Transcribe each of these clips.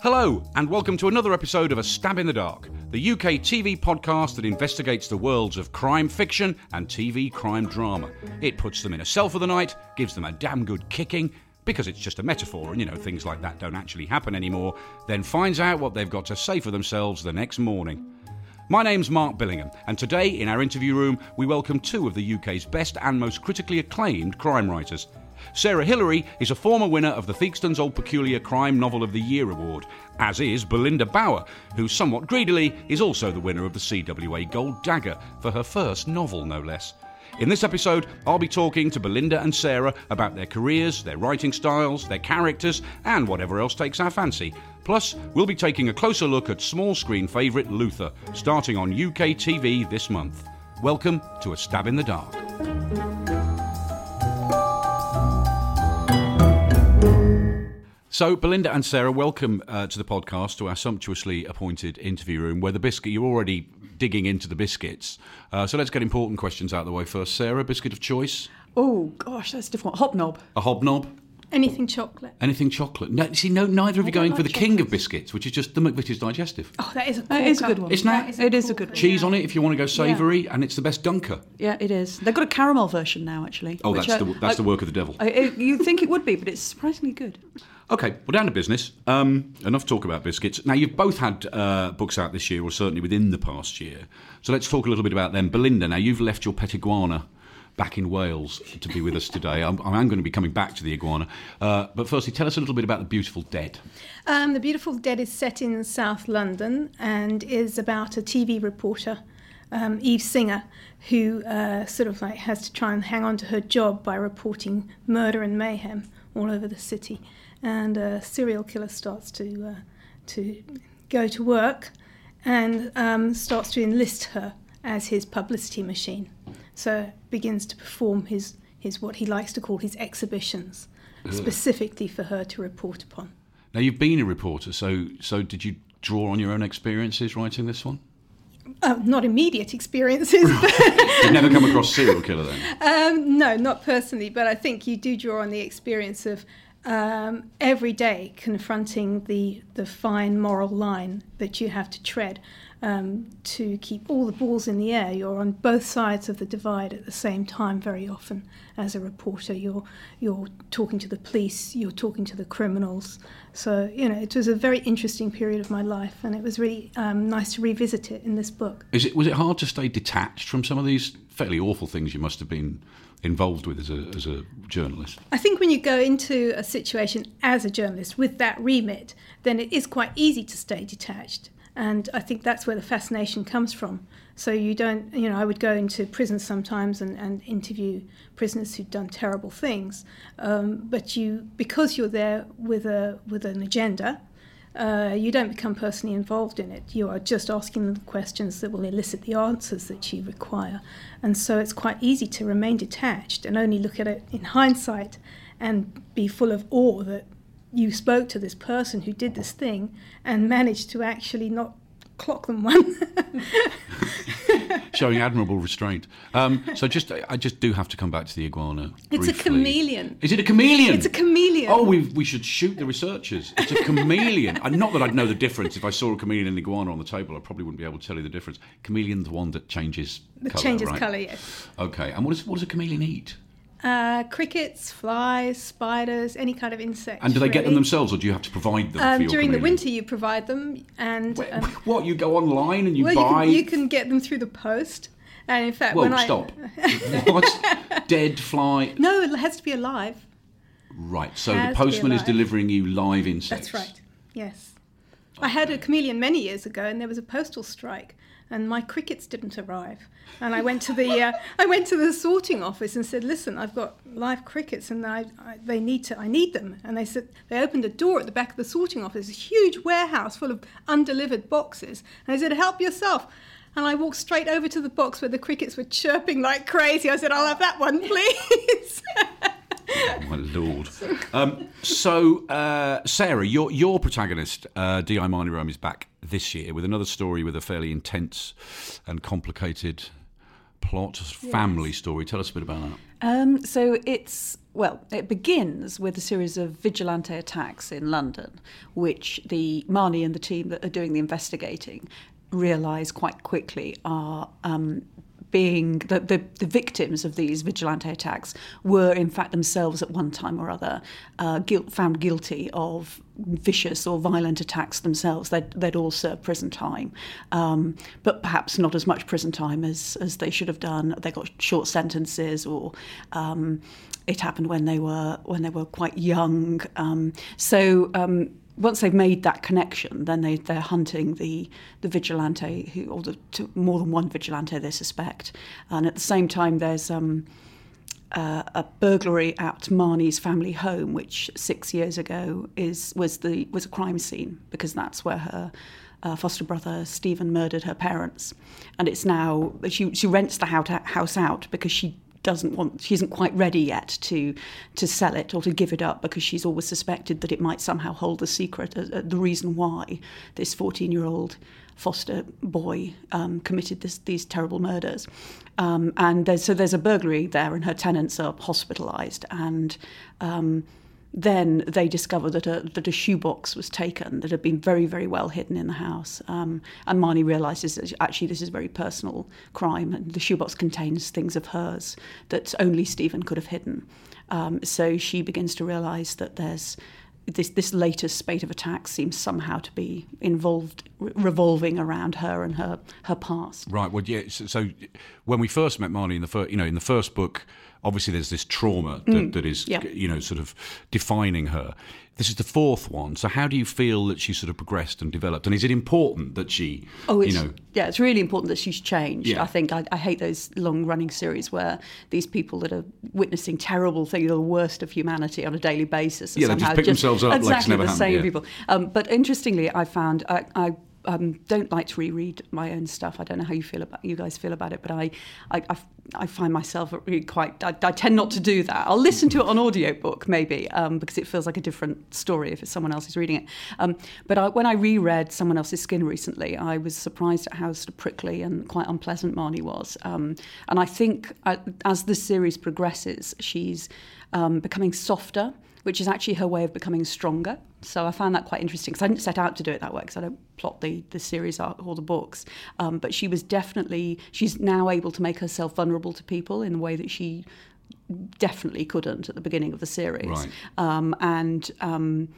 Hello, and welcome to another episode of A Stab in the Dark, the UK TV podcast that investigates the worlds of crime fiction and TV crime drama. It puts them in a cell for the night, gives them a damn good kicking, because it's just a metaphor and, you know, things like that don't actually happen anymore, then finds out what they've got to say for themselves the next morning. My name's Mark Billingham, and today in our interview room, we welcome two of the UK's best and most critically acclaimed crime writers. Sarah Hilary is a former winner of the Theakstons Old Peculier Crime Novel of the Year award, as is Belinda Bauer, who somewhat greedily is also the winner of the CWA Gold Dagger for her first novel, no less. In this episode, I'll be talking to Belinda and Sarah about their careers, their writing styles, their characters, and whatever else takes our fancy. Plus, we'll be taking a closer look at small screen favourite Luther, starting on UK TV this month. Welcome to A Stab in the Dark. So, Belinda and Sarah, welcome uh, to the podcast, to our sumptuously appointed interview room, where the biscuit, you're already digging into the biscuits. Uh, so, let's get important questions out of the way first. Sarah, biscuit of choice? Oh gosh, that's difficult. Hobnob. A hobnob? Anything chocolate. Anything chocolate? No, see, no, neither of you don't going like for the king of biscuits, which is just the McVitie's digestive. Oh, that is a It is a good one. Isn't that? is a It is a good one. Cheese on it if you want to go savoury, and it's the best dunker. Yeah, it is. They've got a caramel version now, actually. Oh, that's I- the that's I- the work of the devil. I, I- you'd think it would be, but it's surprisingly good. Okay, well, down to business. Um, enough talk about biscuits. Now, you've both had uh, books out this year, or certainly within the past year. So let's talk a little bit about them. Belinda, now you've left your pet iguana back in Wales to be with us today. I'm, I am going to be coming back to the iguana. Uh, but firstly, tell us a little bit about The Beautiful Dead. Um, the Beautiful Dead is set in South London and is about a TV reporter, um, Eve Singer, who uh, sort of like has to try and hang on to her job by reporting murder and mayhem all over the city. And a serial killer starts to uh, to go to work and um, starts to enlist her as his publicity machine. So begins to perform his, his what he likes to call his exhibitions, specifically for her to report upon. Now, you've been a reporter, so so did you draw on your own experiences writing this one? Oh, not immediate experiences, You've never come across serial killer then? um, no, not personally. But I think you do draw on the experience of um, every day confronting the the fine moral line that you have to tread um, to keep all the balls in the air. You're on both sides of the divide at the same time. Very often, as a reporter, you're you're talking to the police, you're talking to the criminals. So you know, it was a very interesting period of my life, and it was really um, nice to revisit it in this book. Is it was it hard to stay detached from some of these fairly awful things you must have been involved with as a as a journalist? I think when you go into a situation as a journalist with that remit, then it is quite easy to stay detached. And I think that's where the fascination comes from. So you don't, you know, I would go into prisons sometimes and, and interview prisoners who've done terrible things. Um, but you, because you're there with a with an agenda, uh, you don't become personally involved in it. You are just asking the questions that will elicit the answers that you require. And so it's quite easy to remain detached and only look at it in hindsight and be full of awe that you spoke to this person who did this thing and managed to actually not clock them one. showing admirable restraint. Um, so just, I just do have to come back to the iguana. It's a chameleon. Is it a chameleon? It's a chameleon. Oh, we we should shoot the researchers. It's a chameleon. And not that I'd know the difference. If I saw a chameleon and an iguana on the table, I probably wouldn't be able to tell you the difference. Chameleon's the one that changes That colour, changes right? colour, yes. Okay. And what, is, what does a chameleon eat? Uh, crickets, flies, spiders, any kind of insect. And do they get them themselves, or do you have to provide them for Um, during the winter, you provide them, and Wait, um, what? You go online and you well, buy? you can, you can get them through the post. And in fact, Whoa, when I stop. what? Dead fly? no, it has to be alive. Right. So the Has to be postman is delivering you live insects. That's right. Yes. I had a chameleon many years ago, and there was a postal strike, and my crickets didn't arrive. And I went to the uh, I went to the sorting office and said, "Listen, I've got live crickets, and I, I they need to I need them." And they said they opened a door at the back of the sorting office, a huge warehouse full of undelivered boxes, and they said, "Help yourself." And I walked straight over to the box where the crickets were chirping like crazy. I said, "I'll have that one, please." Oh, my lord. Um, so, uh, Sarah, your your protagonist, uh, Di Marnie Rome, is back this year with another story with a fairly intense and complicated plot, family story. Tell us a bit about that. Um, so it's well, it begins with a series of vigilante attacks in London, which the Marnie and the team that are doing the investigating realise quite quickly are um, being the, the, the, victims of these vigilante attacks were in fact themselves at one time or other uh, guilt, found guilty of vicious or violent attacks themselves. They'd, they'd all served prison time, um, but perhaps not as much prison time as, as they should have done. They got short sentences, or um, it happened when they were when they were quite young. Um, so um, once they've made that connection, then they, they're hunting the, the vigilante, who, or the, more than one vigilante they suspect. And at the same time, there's um, uh, a burglary at Marnie's family home, which six years ago is was the was a crime scene because that's where her uh, foster brother Stephen murdered her parents, and it's now she she rents the house out because she doesn't want she isn't quite ready yet to to sell it or to give it up because she's always suspected that it might somehow hold the secret uh, uh, the reason why this 14 year old foster boy um, committed this, these terrible murders. Um, and there's, so there's a burglary there and her tenants are hospitalized and um, then they discovered that a, that a shoebox was taken that had been very, very well hidden in the house. Um, and Marnie realises that actually this is a very personal crime, and the shoebox contains things of hers that only Stephen could have hidden. Um, so she begins to realise that there's this this latest spate of attacks seems somehow to be involved revolving around her and her her past. Right. Well, yeah. So, so when we first met Marnie in the first, you know, in the first book, obviously there's this trauma that, mm. that is, yeah. you know, sort of defining her. This is the fourth one. So how do you feel that she sort of progressed and developed? And is it important that she, oh, you know, yeah, it's really important that she's changed. Yeah. I think I, I hate those long-running series where these people that are witnessing terrible things, the worst of humanity on a daily basis, yeah, they just pick just, themselves up exactly like the same yeah. people. Um, but interestingly, I found I, I um, don't like to reread my own stuff. I don't know how you feel about you guys feel about it, but I, I, I, I find myself really quite. I, I, tend not to do that. I'll listen to it on audiobook maybe um, because it feels like a different story if it's someone else is reading it. Um, but I, when I reread Someone Else's Skin recently, I was surprised at how sort of prickly and quite unpleasant Marnie was. Um, and I think uh, as the series progresses, she's um, becoming softer which is actually her way of becoming stronger. So I found that quite interesting because I didn't set out to do it that way because I don't plot the, the series or the books. Um, but she was definitely, she's now able to make herself vulnerable to people in a way that she definitely couldn't at the beginning of the series. Right. Um, and um,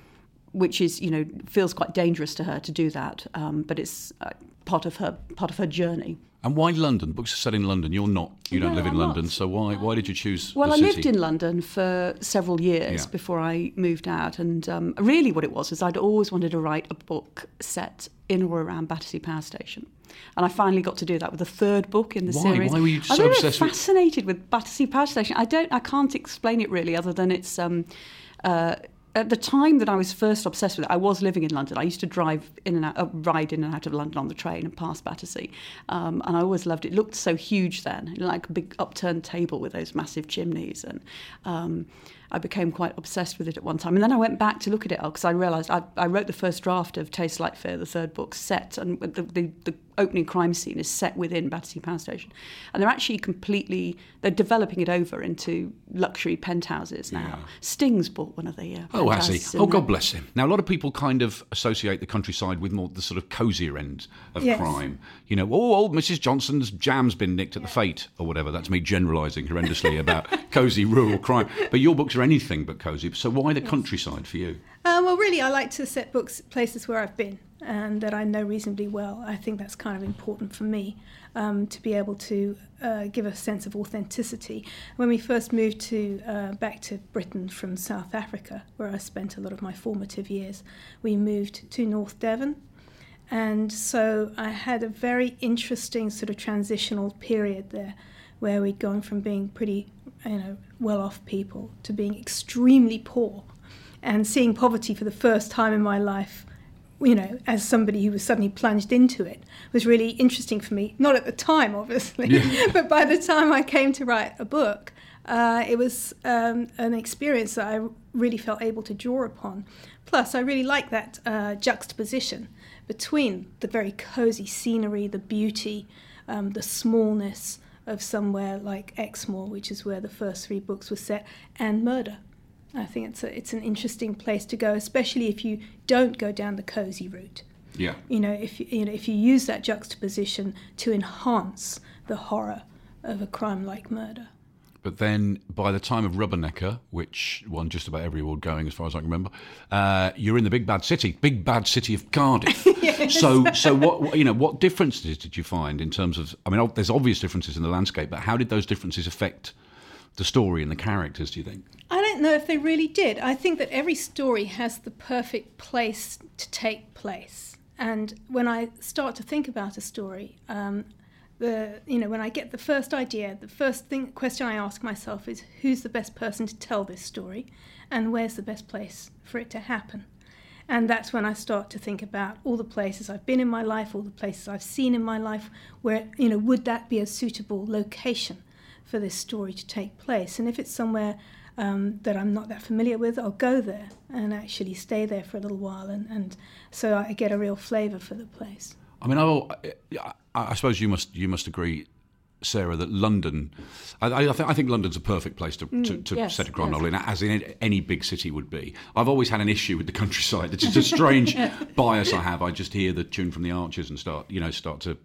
which is, you know, feels quite dangerous to her to do that. Um, but it's uh, part of her part of her journey. And why London? Books are set in London. You're not. You don't no, live in I'm London, not. so why why did you choose? Well, I lived in London for several years Yeah. before I moved out, and um, really, what it was is I'd always wanted to write a book set in or around Battersea Power Station, and I finally got to do that with the third book in the Why? series. Why were you I so know, obsessed with- fascinated with Battersea Power Station? I don't. I can't explain it really, other than it's. Um, uh, at the time that I was first obsessed with it, I was living in London. I used to drive in and out, uh, ride in and out of London on the train and past Battersea, um, and I always loved it. It looked so huge then, like a big upturned table with those massive chimneys, and um, I became quite obsessed with it at one time. And then I went back to look at it because I realised I, I wrote the first draft of Taste Like Fear, the third book, set, and the, the, the opening crime scene is set within Battersea Power Station, and they're actually completely they're developing it over into luxury penthouses now. Yeah. Sting's bought one of the uh, Oh, has he? Oh, God bless him. Now, a lot of people kind of associate the countryside with more the sort of cosier end of Yes. crime. You know, oh, old Mrs. Johnson's jam's been nicked at the fete or whatever. That's me generalising horrendously about cosy rural crime. But your books are anything but cosy. So why the countryside for you? Uh, well, really, I like to set books places where I've been and that I know reasonably well. I think that's kind of important for me um, to be able to uh, give a sense of authenticity. When we first moved to uh, back to Britain from South Africa, where I spent a lot of my formative years, we moved to North Devon. And so I had a very interesting sort of transitional period there where we'd gone from being pretty, you know, well off people to being extremely poor and seeing poverty for the first time in my life, you know, as somebody who was suddenly plunged into it was really interesting for me. Not at the time, obviously, but by the time I came to write a book, uh, it was um, an experience that I really felt able to draw upon. Plus, I really like that uh, juxtaposition between the very cozy scenery, the beauty, um, the smallness of somewhere like Exmoor, which is where the first three books were set, and murder. I think it's a, it's an interesting place to go, especially if you don't go down the cozy route. Yeah. You know, if you, you know if you use that juxtaposition to enhance the horror of a crime like murder. But then by the time of Rubbernecker, which won just about every award going as far as I can remember, uh, you're in the big bad city, big bad city of Cardiff. yes. So, so what you know, what differences did you find in terms of? I mean, there's obvious differences in the landscape, but how did those differences affect the story and the characters? Do you think? I don't know if they really did. I think that every story has the perfect place to take place, and when I start to think about a story, um, the you know when I get the first idea, the first thing question I ask myself is who's the best person to tell this story, and where's the best place for it to happen. And that's when I start to think about all the places I've been in my life, all the places I've seen in my life, where, you know, would that be a suitable location for this story to take place? And if it's somewhere um, that I'm not that familiar with, I'll go there and actually stay there for a little while. And, and so I get a real flavour for the place. I mean, I, I suppose you must you must agree, Sarah, that London. I, I, th- I think London's a perfect place to, mm, to, to yes, set a crime yes. novel in, as in any big city would be. I've always had an issue with the countryside. It's just a strange bias I have. I just hear the tune from the Archers and start, you know, start to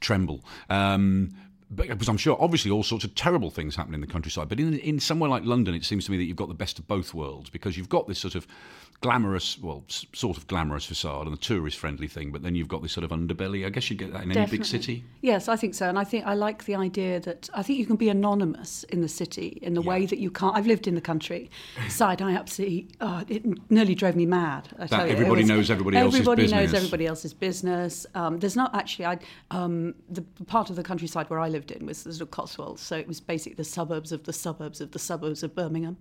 tremble. Um, because I'm sure, obviously, all sorts of terrible things happen in the countryside. But in in somewhere like London, it seems to me that you've got the best of both worlds because you've got this sort of glamorous, well, sort of glamorous facade and the tourist friendly thing, but then you've got this sort of underbelly. I guess you get that in Definitely. any big city. Yes, I think so. And I think I like the idea that I think you can be anonymous in the city in the yeah. way that you can't. I've lived in the country side. I absolutely, oh, it nearly drove me mad. I that everybody was, knows everybody, else's business. Everybody knows everybody else's business. Um, there's not actually, I, um, the part of the countryside where I lived in was the sort of Cotswolds. So it was basically the suburbs of the suburbs of the suburbs of Birmingham.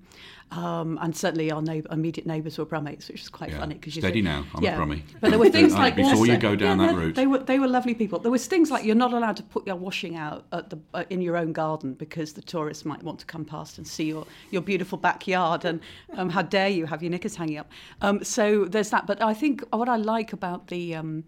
Um, and certainly our neighbour, immediate neighbours were Brummates, which was quite yeah. funny because steady now. I'm yeah. a Brummie. But there were things like before you go down yeah, that route. They were they were lovely people. There was things like you're not allowed to put your washing out at the uh, in your own garden because the tourists might want to come past and see your your beautiful backyard and um, how dare you have your knickers hanging up. Um, so there's that. But I think what I like about the um,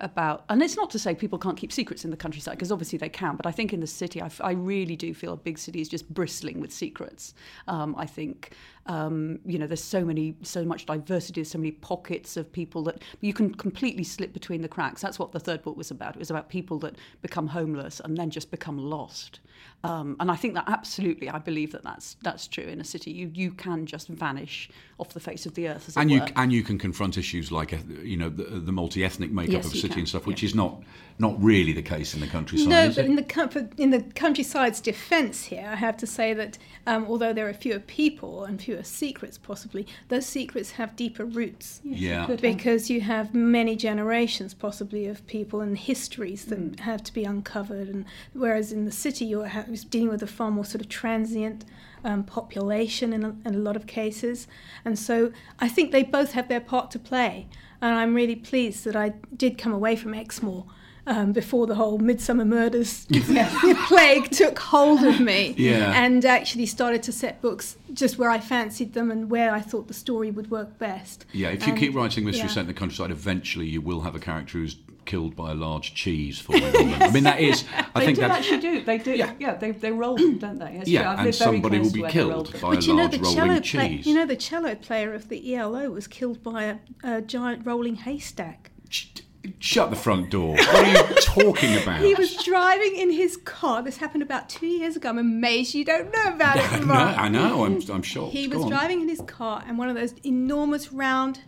about, and it's not to say people can't keep secrets in the countryside, because obviously they can, but I think in the city, I, I really do feel a big city is just bristling with secrets. Um, I think, um, you know, there's so many, so much diversity, there's so many pockets of people that you can completely slip between the cracks. That's what the third book was about. It was about people that become homeless and then just become lost. Um, and I think that absolutely, I believe that that's that's true in a city. You you can just vanish off the face of the earth. and you were. and you can confront issues like uh, you know the, the multi ethnic makeup yes, of a city can. and stuff, which yeah. is not not really the case in the countryside. No, but in the in the countryside's defence here, I have to say that um, although there are fewer people and fewer secrets, possibly those secrets have deeper roots. yeah, because you have many generations, possibly, of people and histories that mm. have to be uncovered, and whereas in the city you're dealing with a far more sort of transient um, population in a, in a lot of cases, and so I think they both have their part to play. And I'm really pleased that I did come away from Exmoor um, before the whole Midsomer Murders plague took hold of me. Yeah. And actually started to set books just where I fancied them and where I thought the story would work best. Yeah, if you and, keep writing Mystery yeah. Set in the Countryside, eventually you will have a character who's killed by a large cheese falling on them. I mean, that is. I they think do that actually do. They do. Yeah, yeah they, they roll them, don't they? It's yeah, and somebody will be killed by but a large know, rolling cheese. Play, you know, the cello player of the ELO was killed by a, a giant rolling haystack. Shut the front door. What are you talking about? He was driving in his car. This happened about two years ago. I'm amazed you don't know about it. no, I know. I'm, I'm sure. He was driving in his car, and one of those enormous round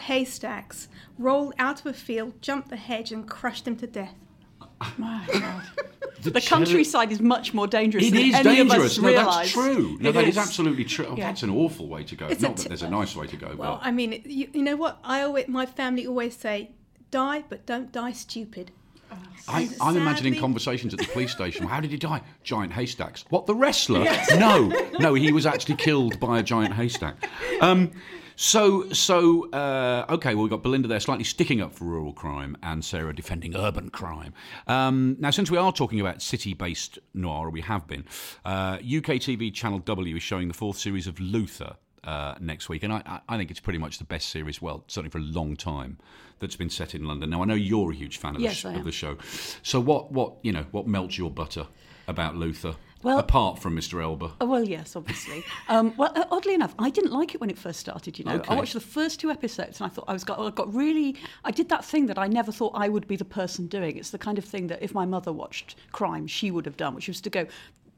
haystacks rolled out of a field, jumped the hedge, and crushed him to death. My God. The, the countryside is much more dangerous. Than that. It is dangerous. no, that's true. No, it that is. is. absolutely true. Oh, yeah. That's an awful way to go. It's Not that there's a nice way to go. Well, but. I mean, you, you know what? I always, my family always say, die, but don't die stupid. I, am imagining conversations at the police station. How did he die? Giant haystacks. What, the wrestler? Yes. No, no, he was actually killed by a giant haystack. Um, so, so uh, okay, well, we've got Belinda there slightly sticking up for rural crime and Sarah defending urban crime. Um, now, since we are talking about city based noir, or we have been, uh, UK TV Channel W is showing the fourth series of Luther, uh, next week, and I, I- think it's pretty much the best series, well, certainly for a long time, that's been set in London. Now I know you're a huge fan of, Yes, the, sh- of the show. So what what you know what melts your butter about Luther? Well- apart from Mr. Elba. Oh, well, yes, obviously. um, well, uh, oddly enough, I didn't like it when it first started. You know, Okay. I watched the first two episodes and I thought I was got, I got really. I did that thing that I never thought I would be the person doing. It's the kind of thing that if my mother watched crime, she would have done, which was to go,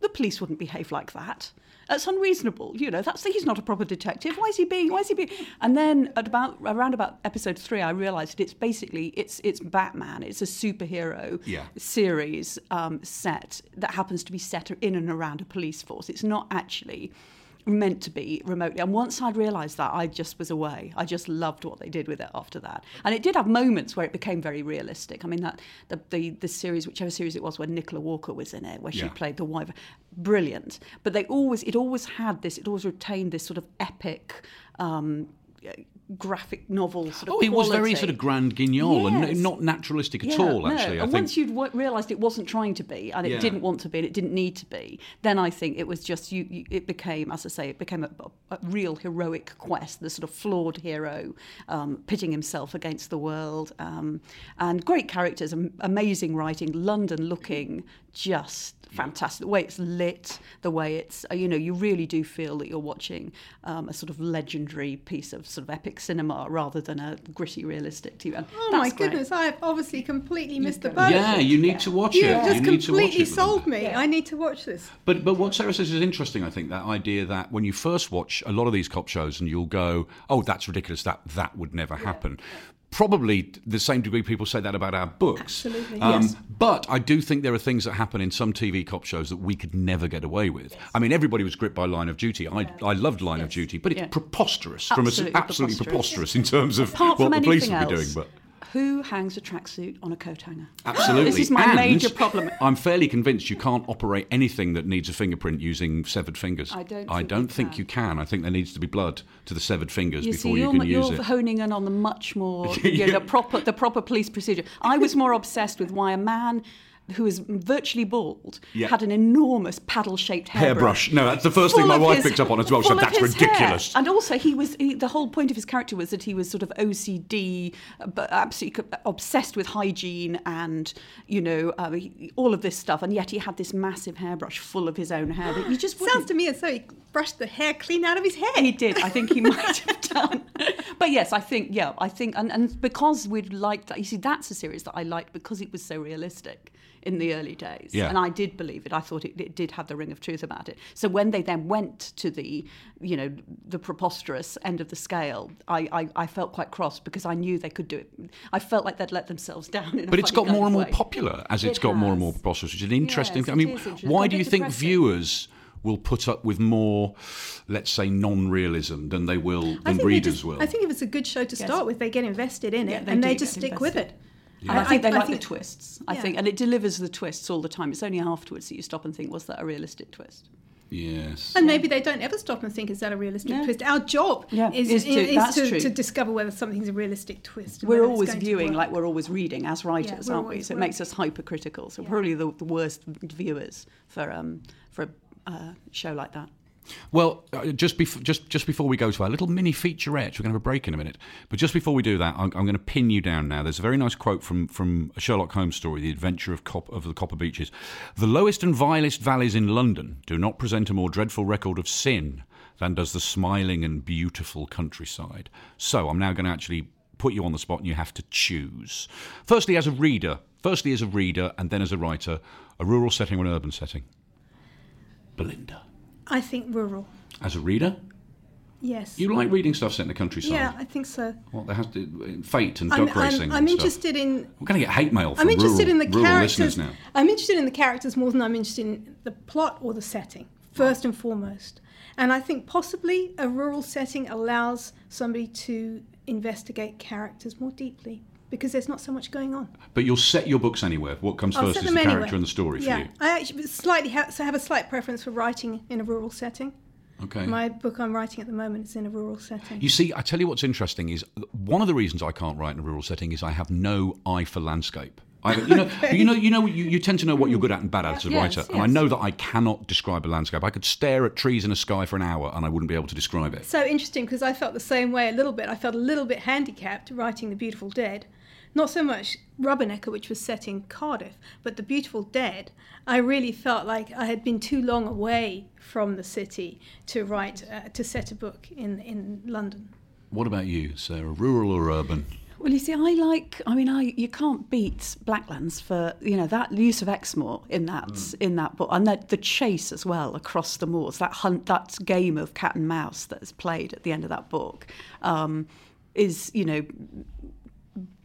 the police wouldn't behave like that. That's unreasonable. You know, that's he's not a proper detective. Why is he being? Why is he being? And then at about around about episode three, I realised that it's basically it's it's Batman. It's a superhero Yeah. series um, set that happens to be set in and around a police force. It's not actually meant to be remotely. And once I'd realised that, I just was away. I just loved what they did with it after that. And it did have moments where it became very realistic. I mean, that the the, the series, whichever series it was, where Nicola Walker was in it, where she Yeah. played the wife, brilliant. But they always, it always had this, it always retained this sort of epic. Um, graphic novel sort of Oh, it was very sort of grand guignol and Yes. n- not naturalistic at Yeah, all. no. Actually, I and think once you'd w- realised it wasn't trying to be, and it Yeah. didn't want to be, and it didn't need to be, then I think it was just you. you it became, as I say, it became a, a, real heroic quest. The sort of flawed hero um, pitting himself against the world, um, and great characters, am- amazing writing. London looking just fantastic. The way it's lit, the way it's, uh, you know, you really do feel that you're watching um, a sort of legendary piece of sort of epic cinema rather than a gritty, realistic TV. And Oh my great. goodness, I've obviously completely missed the boat. yeah, you need to watch it. You it. have just you need to watch completely it. sold me. Yeah. I need to watch this. But but what Sarah says is interesting. I think that idea that when you first watch a lot of these cop shows and you'll go, "Oh, that's ridiculous. That that would never happen." Probably the same degree people say that about our books. Absolutely, Um, yes. But I do think there are things that happen in some TV cop shows that we could never get away with. I mean, everybody was gripped by Line of Duty. I, I loved Line of Duty, but it's Yeah. preposterous from a, Absolutely absolutely preposterous. preposterous in terms of Apart what the police would be doing. But who hangs a tracksuit on a coat hanger? Absolutely. This is my And major problem. I'm fairly convinced you can't operate anything that needs a fingerprint using severed fingers. I don't I think don't you think can. you can. I think there needs to be blood to the severed fingers You before see, you you're, can you're honing in on the much more, you know, the proper, the proper police procedure. I was more obsessed with why a man who is virtually bald Yeah. had an enormous paddle-shaped hairbrush. Hairbrush. No, that's the first thing my wife his- picked up on as well. She said, that's his hair." ridiculous. And also, he was he, the whole point of his character was that he was sort of OCD, but absolutely obsessed with hygiene and you know uh, he- all of this stuff. And yet he had this massive hairbrush full of his own hair that you just Sounds wouldn't. to me as though he brushed the hair clean out of his head. He did. I think he might have done. But yes, I think yeah, I think and, and because we'd liked that. You see, that's a series that I liked because it was so realistic in the early days, Yeah. and I did believe it. I thought it, it did have the ring of truth about it. So when they then went to the, you know, the preposterous end of the scale, I, I, I felt quite cross because I knew they could do it. I felt like they'd let themselves down. In a But it's funny got more and of more way. popular as it's has. got more and more preposterous, which is an interesting Yes, thing. I mean, interesting. why do you think depressing. viewers will put up with more, let's say, non-realism than they will than think they readers just- will? I think if it's a good show to start with, they get invested in it Yeah, they and do they just stick with it. And I think they like think- the twists. I Yeah. think, and it delivers the twists all the time. It's only afterwards that you stop and think, was that a realistic twist? yes. And maybe they don't ever stop and think, is that a realistic Yeah. twist? Our job Yeah, is, is is, to- that's to, to discover whether something's a realistic twist. We're always viewing like we're always reading as writers, we're aren't we? always- So it makes us hypercritical. So probably the, the worst viewers for um, for a uh, show like that. Well, uh, just, bef- just just before we go to our little mini featurette, we're going to have a break in a minute. But just before we do that, I'm, I'm going to pin you down now. There's a very nice quote from from a Sherlock Holmes story, The Adventure of, Cop- of the Copper Beaches. The lowest and vilest valleys in London do not present a more dreadful record of sin than does the smiling and beautiful countryside. So I'm now going to actually put you on the spot, and you have to choose. Firstly, as a reader, firstly as a reader, and then as a writer, a rural setting or an urban setting. Belinda, I think rural. as a reader. Yes. You like reading stuff set in the countryside? yeah, I think so. Well, there has to fate and I'm, racing. I'm, I'm stuff. interested in. We're going to get hate mail from I'm interested rural, in the characters. now. I'm interested in the characters more than I'm interested in the plot or the setting, first and foremost. And I think possibly a rural setting allows somebody to investigate characters more deeply because there's not so much going on. But you'll set your books anywhere. What comes I'll first is the anywhere. character and the story for yeah, you. I actually slightly ha- so have a slight preference for writing in a rural setting. Okay. My book I'm writing at the moment is in a rural setting. You see, I tell you what's interesting is one of the reasons I can't write in a rural setting is I have no eye for landscape. I, you know, you know, you know, you, you tend to know what you're good at and bad at as a Yes, writer, and I know that I cannot describe a landscape. I could stare at trees in a sky for an hour, and I wouldn't be able to describe it. So interesting because I felt the same way a little bit. I felt a little bit handicapped writing The Beautiful Dead. Not so much Rubbernecker, which was set in Cardiff, but The Beautiful Dead. I really felt like I had been too long away from the city to write, uh, to set a book in, in London. What about you, Sarah? Rural or urban? Well, you see, I like. I mean, I you can't beat Blacklands for you know that use of Exmoor in that in that book, and that the chase as well across the moors. That hunt, that game of cat and mouse that is played at the end of that book, um, is you know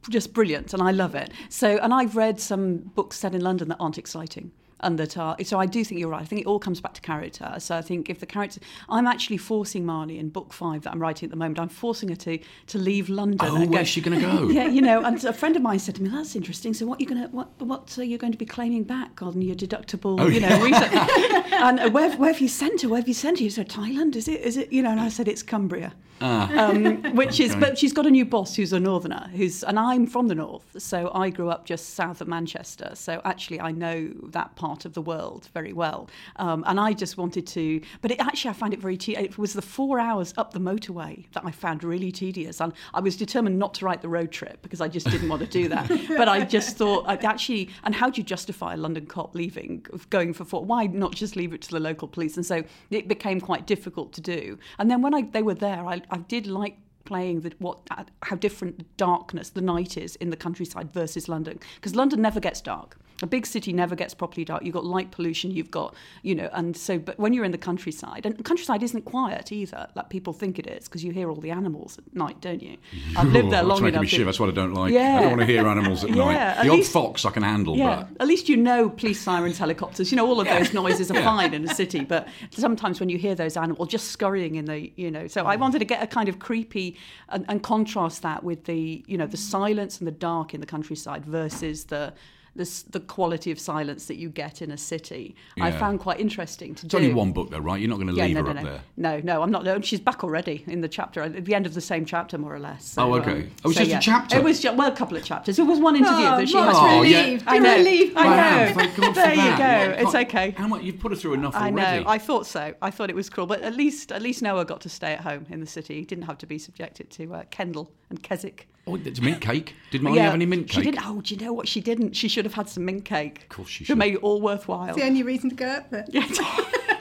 just brilliant, and I love it. So, and I've read some books set in London that aren't exciting. And that are so I do think you're right. I think it all comes back to character. So I think if the character, I'm actually forcing Marnie in book five that I'm writing at the moment. I'm forcing her to to leave London. Oh, where's she going to go? yeah, you know, and a friend of mine said to me, "That's interesting. So, what you going to what what are you going to be claiming back on your deductible, Oh, you know, research? and uh, where, where have you sent her? Where have you sent her? He said, Thailand. Is it? Is it? You know, and I said, it's Cumbria. Um, which is, but she's got a new boss who's a northerner, who's, and I'm from the north, so I grew up just south of Manchester. So actually, I know that part of the world very well. Um, and I just wanted to, but it, actually, I found it very. Te- it was the four hours up the motorway that I found really tedious, and I was determined not to write the road trip because I just didn't want to do that. but I just thought, I actually, and how do you justify a London cop leaving, going for four? Why not just leave it to the local police? And so it became quite difficult to do. And then when I, they were there, I, I did like playing the, what how different darkness the night is in the countryside versus London because London never gets dark. A big city never gets properly dark. You've got light pollution. You've got you know, and so but when you're in the countryside, and the countryside isn't quiet either, like people think it is, because you hear all the animals at night, don't you? I've lived there long enough. shiver. That's what I don't like. Yeah. I don't want to hear animals at Yeah, night. The odd least- fox I can handle, Yeah, but at least you know police sirens, helicopters. You know all of those noises are fine in a city, but sometimes when you hear those animals just scurrying in the, you know. So I mm. wanted to get a kind of creepy and, and contrast that with the, you know, the silence and the dark in the countryside versus the. The, the quality of silence that you get in a city, I found quite interesting to it's do. only one book, though, right? You're not going to Yeah, leave no, her no, up no. there. No, no, I'm not. No, she's back already in the chapter at the end of the same chapter, more or less. So, Oh, okay. um, Oh, it's so, just a chapter? It was ju- well, a couple of chapters. It was one interview Oh, that she much has. Oh, yeah. I know. relieved. I know. thank There you go. You It's okay. How much you've put her through enough I already? know. I thought so. I thought it was cruel, but at least at least Noah got to stay at home in the city. He didn't have to be subjected to uh, Kendal and Keswick. Oh, it's mint cake. Did Marnie have any mint cake? She didn't. Oh, do you know what? She didn't. She should have had some mint cake. Of course she To should. made it all worthwhile. It's the only reason to go up there.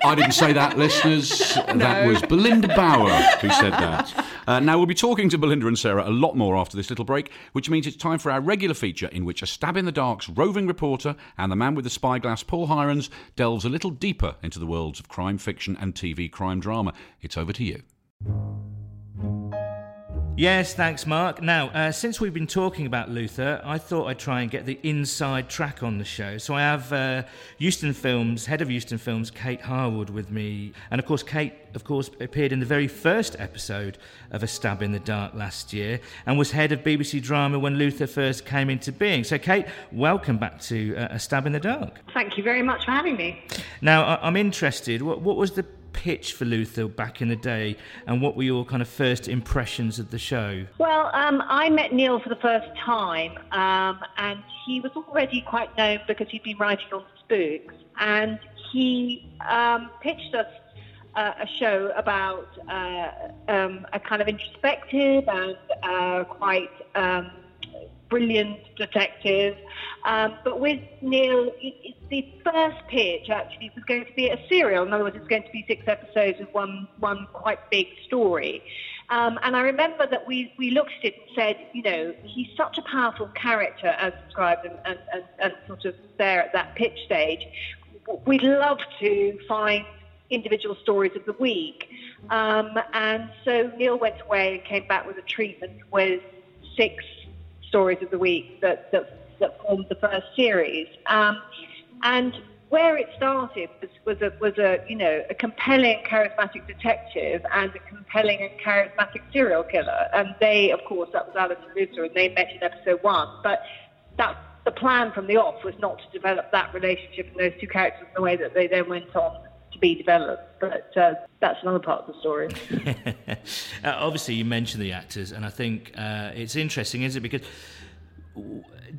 I didn't say that, listeners. That was Belinda Bauer who said that. Uh, now, we'll be talking to Belinda and Sarah a lot more after this little break, which means it's time for our regular feature in which a stab in the dark's roving reporter and the man with the spyglass, Paul Hirons, delves a little deeper into the worlds of crime fiction and TV crime drama. It's over to you. Yes, thanks, Mark. Now, uh, since we've been talking about Luther, I thought I'd try and get the inside track on the show. So I have uh, Euston Films, head of Euston Films, Kate Harwood, with me. And of course, Kate, of course, appeared in the very first episode of A Stab in the Dark last year and was head of BBC Drama when Luther first came into being. So, Kate, welcome back to uh, A Stab in the Dark. Thank you very much for having me. Now, I- I'm interested. What, what was the pitch for Luther back in the day, and what were your kind of first impressions of the show? Well, um, I met Neil for the first time, um, and he was already quite known because he'd been writing on spooks, and he um, pitched us uh, a show about uh, um, a kind of introspective and uh, quite um, brilliant detective. Um, but with Neil, it, it, the first pitch actually was going to be a serial. In other words, it's going to be six episodes of one one quite big story. Um, and I remember that we, we looked at it and said, you know, he's such a powerful character as described and, and, and, and sort of there at that pitch stage. We'd love to find individual stories of the week. Um, and so Neil went away and came back with a treatment with six stories of the week that, that, that formed the first series. Um, and where it started was, was, a, was a, you know, a compelling, charismatic detective and a compelling and charismatic serial killer. And they, of course, that was Alice and Luther, and they met in episode one. But that the plan from the off was not to develop that relationship and those two characters in the way that they then went on to be developed. But uh, that's another part of the story. uh, obviously, you mentioned the actors, and I think uh, it's interesting, isn't it? Because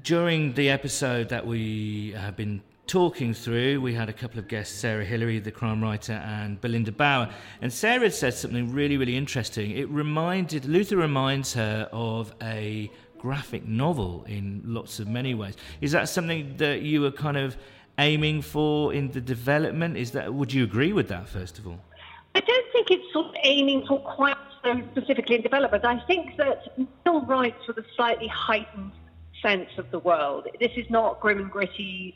during the episode that we have been talking through, we had a couple of guests, Sarah Hilary, the crime writer, and Belinda Bauer. And Sarah said something really, really interesting. It reminded, Luther reminds her of a graphic novel in lots of many ways. Is that something that you were kind of aiming for in the development? Is that, would you agree with that, first of all? I don't think it's sort of aiming for quite so specifically in development. I think that Neil writes with a slightly heightened sense of the world. This is not grim and gritty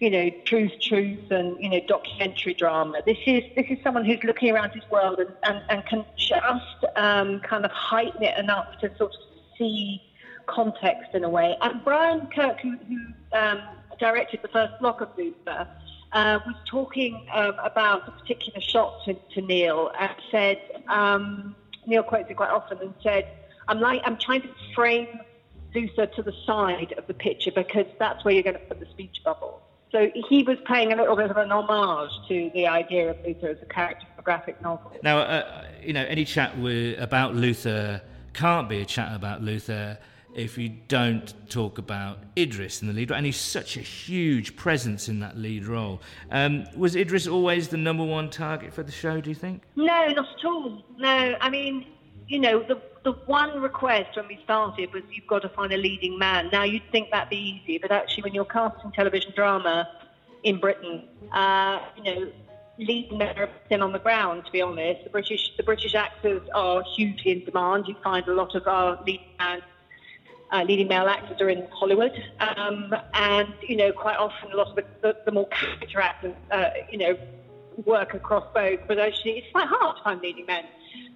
you know, truth, truth, and you know, documentary drama. This is this is someone who's looking around his world and, and, and can just um, kind of heighten it enough to sort of see context in a way. And Brian Kirk, who, who um, directed the first block of Luther, uh, was talking um, about a particular shot to, to Neil and said, um, Neil quotes it quite often and said, I'm like, I'm trying to frame Luther to the side of the picture because that's where you're going to put the speech bubble. So he was paying a little bit of an homage to the idea of Luther as a character for a graphic novel. Now, uh, you know, any chat with, about Luther can't be a chat about Luther if you don't talk about Idris in the lead role, and he's such a huge presence in that lead role. Um, was Idris always the number one target for the show? Do you think? No, not at all. No, I mean, you know, the the one request when we started was you've got to find a leading man. Now you'd think that'd be easy, but actually, when you're casting television drama in Britain, uh, you know, leading men are thin on the ground. To be honest, the British the British actors are hugely in demand. You find a lot of our leading men. Uh, leading male actors are in Hollywood, um, and you know quite often a lot of the, the, the more character actors, uh, you know, work across both. But actually, it's quite hard to find leading men.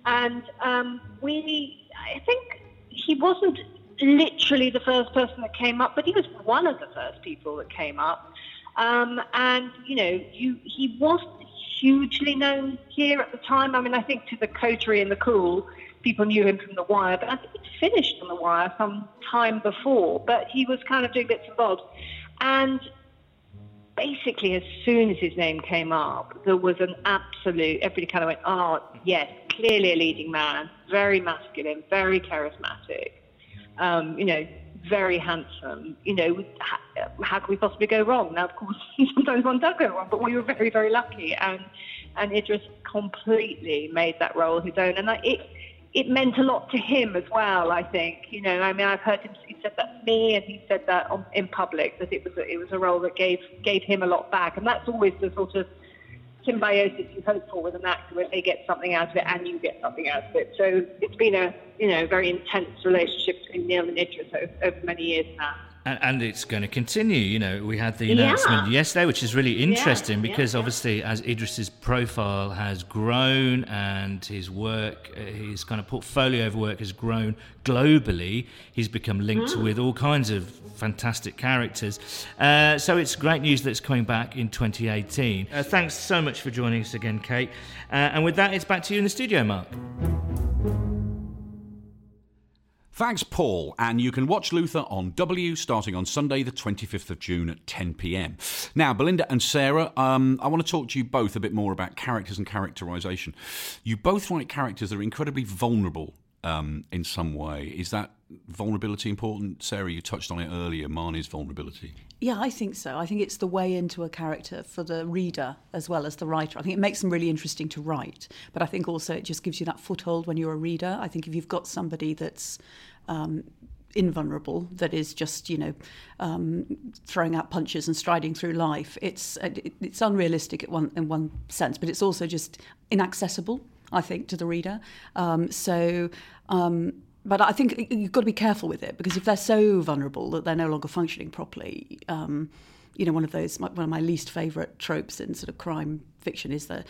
And um, we, I think he wasn't literally the first person that came up, but he was one of the first people that came up. Um, and, you know, you, he wasn't hugely known here at the time. I mean, I think to the coterie and the cool, people knew him from The Wire, but I think he'd finished on The Wire some time before, but he was kind of doing bits and bobs. And basically, as soon as his name came up, there was an absolute, everybody kind of went, oh, yes, clearly a leading man, very masculine, very charismatic, um, you know, very handsome. You know, how, can we possibly go wrong? Now, of course, sometimes one does go wrong, but we were very, very lucky. And, and Idris completely made that role his own. And I, it, it meant a lot to him as well. I think you know. I mean, I've heard him. He said that to me, and he said that on, in public that it was a, it was a role that gave gave him a lot back, and that's always the sort of symbiosis you hope for with an actor where they get something out of it and you get something out of it. So it's been a you know very intense relationship between Neil and Idris over, over many years now. And, and, it's going to continue. You know, we had the announcement yeah. yesterday, which is really interesting yeah, because yeah, obviously, as Idris's profile has grown and his work, uh, his kind of portfolio of work has grown globally, he's become linked mm. with all kinds of fantastic characters. Uh, so it's great news that it's coming back in 2018. Uh, thanks so much for joining us again, Kate. Uh, and with that, it's back to you in the studio, Mark. Thanks, Paul. And you can watch Luther on W starting on Sunday, the 25th of June at 10 pm. Now, Belinda and Sarah, um, I want to talk to you both a bit more about characters and characterization. You both write characters that are incredibly vulnerable um, in some way. Is that vulnerability important? Sarah, you touched on it earlier, Marnie's vulnerability. Yeah, I think so. I think it's the way into a character for the reader as well as the writer. I think it makes them really interesting to write, but I think also it just gives you that foothold when you're a reader. I think if you've got somebody that's um, invulnerable that is just you know um, throwing out punches and striding through life it's it's unrealistic one, in one sense but it's also just inaccessible I think to the reader um, so um, but I think you've got to be careful with it because if they're so vulnerable that they're no longer functioning properly um, you know one of those one of my least favorite tropes in sort of crime fiction is that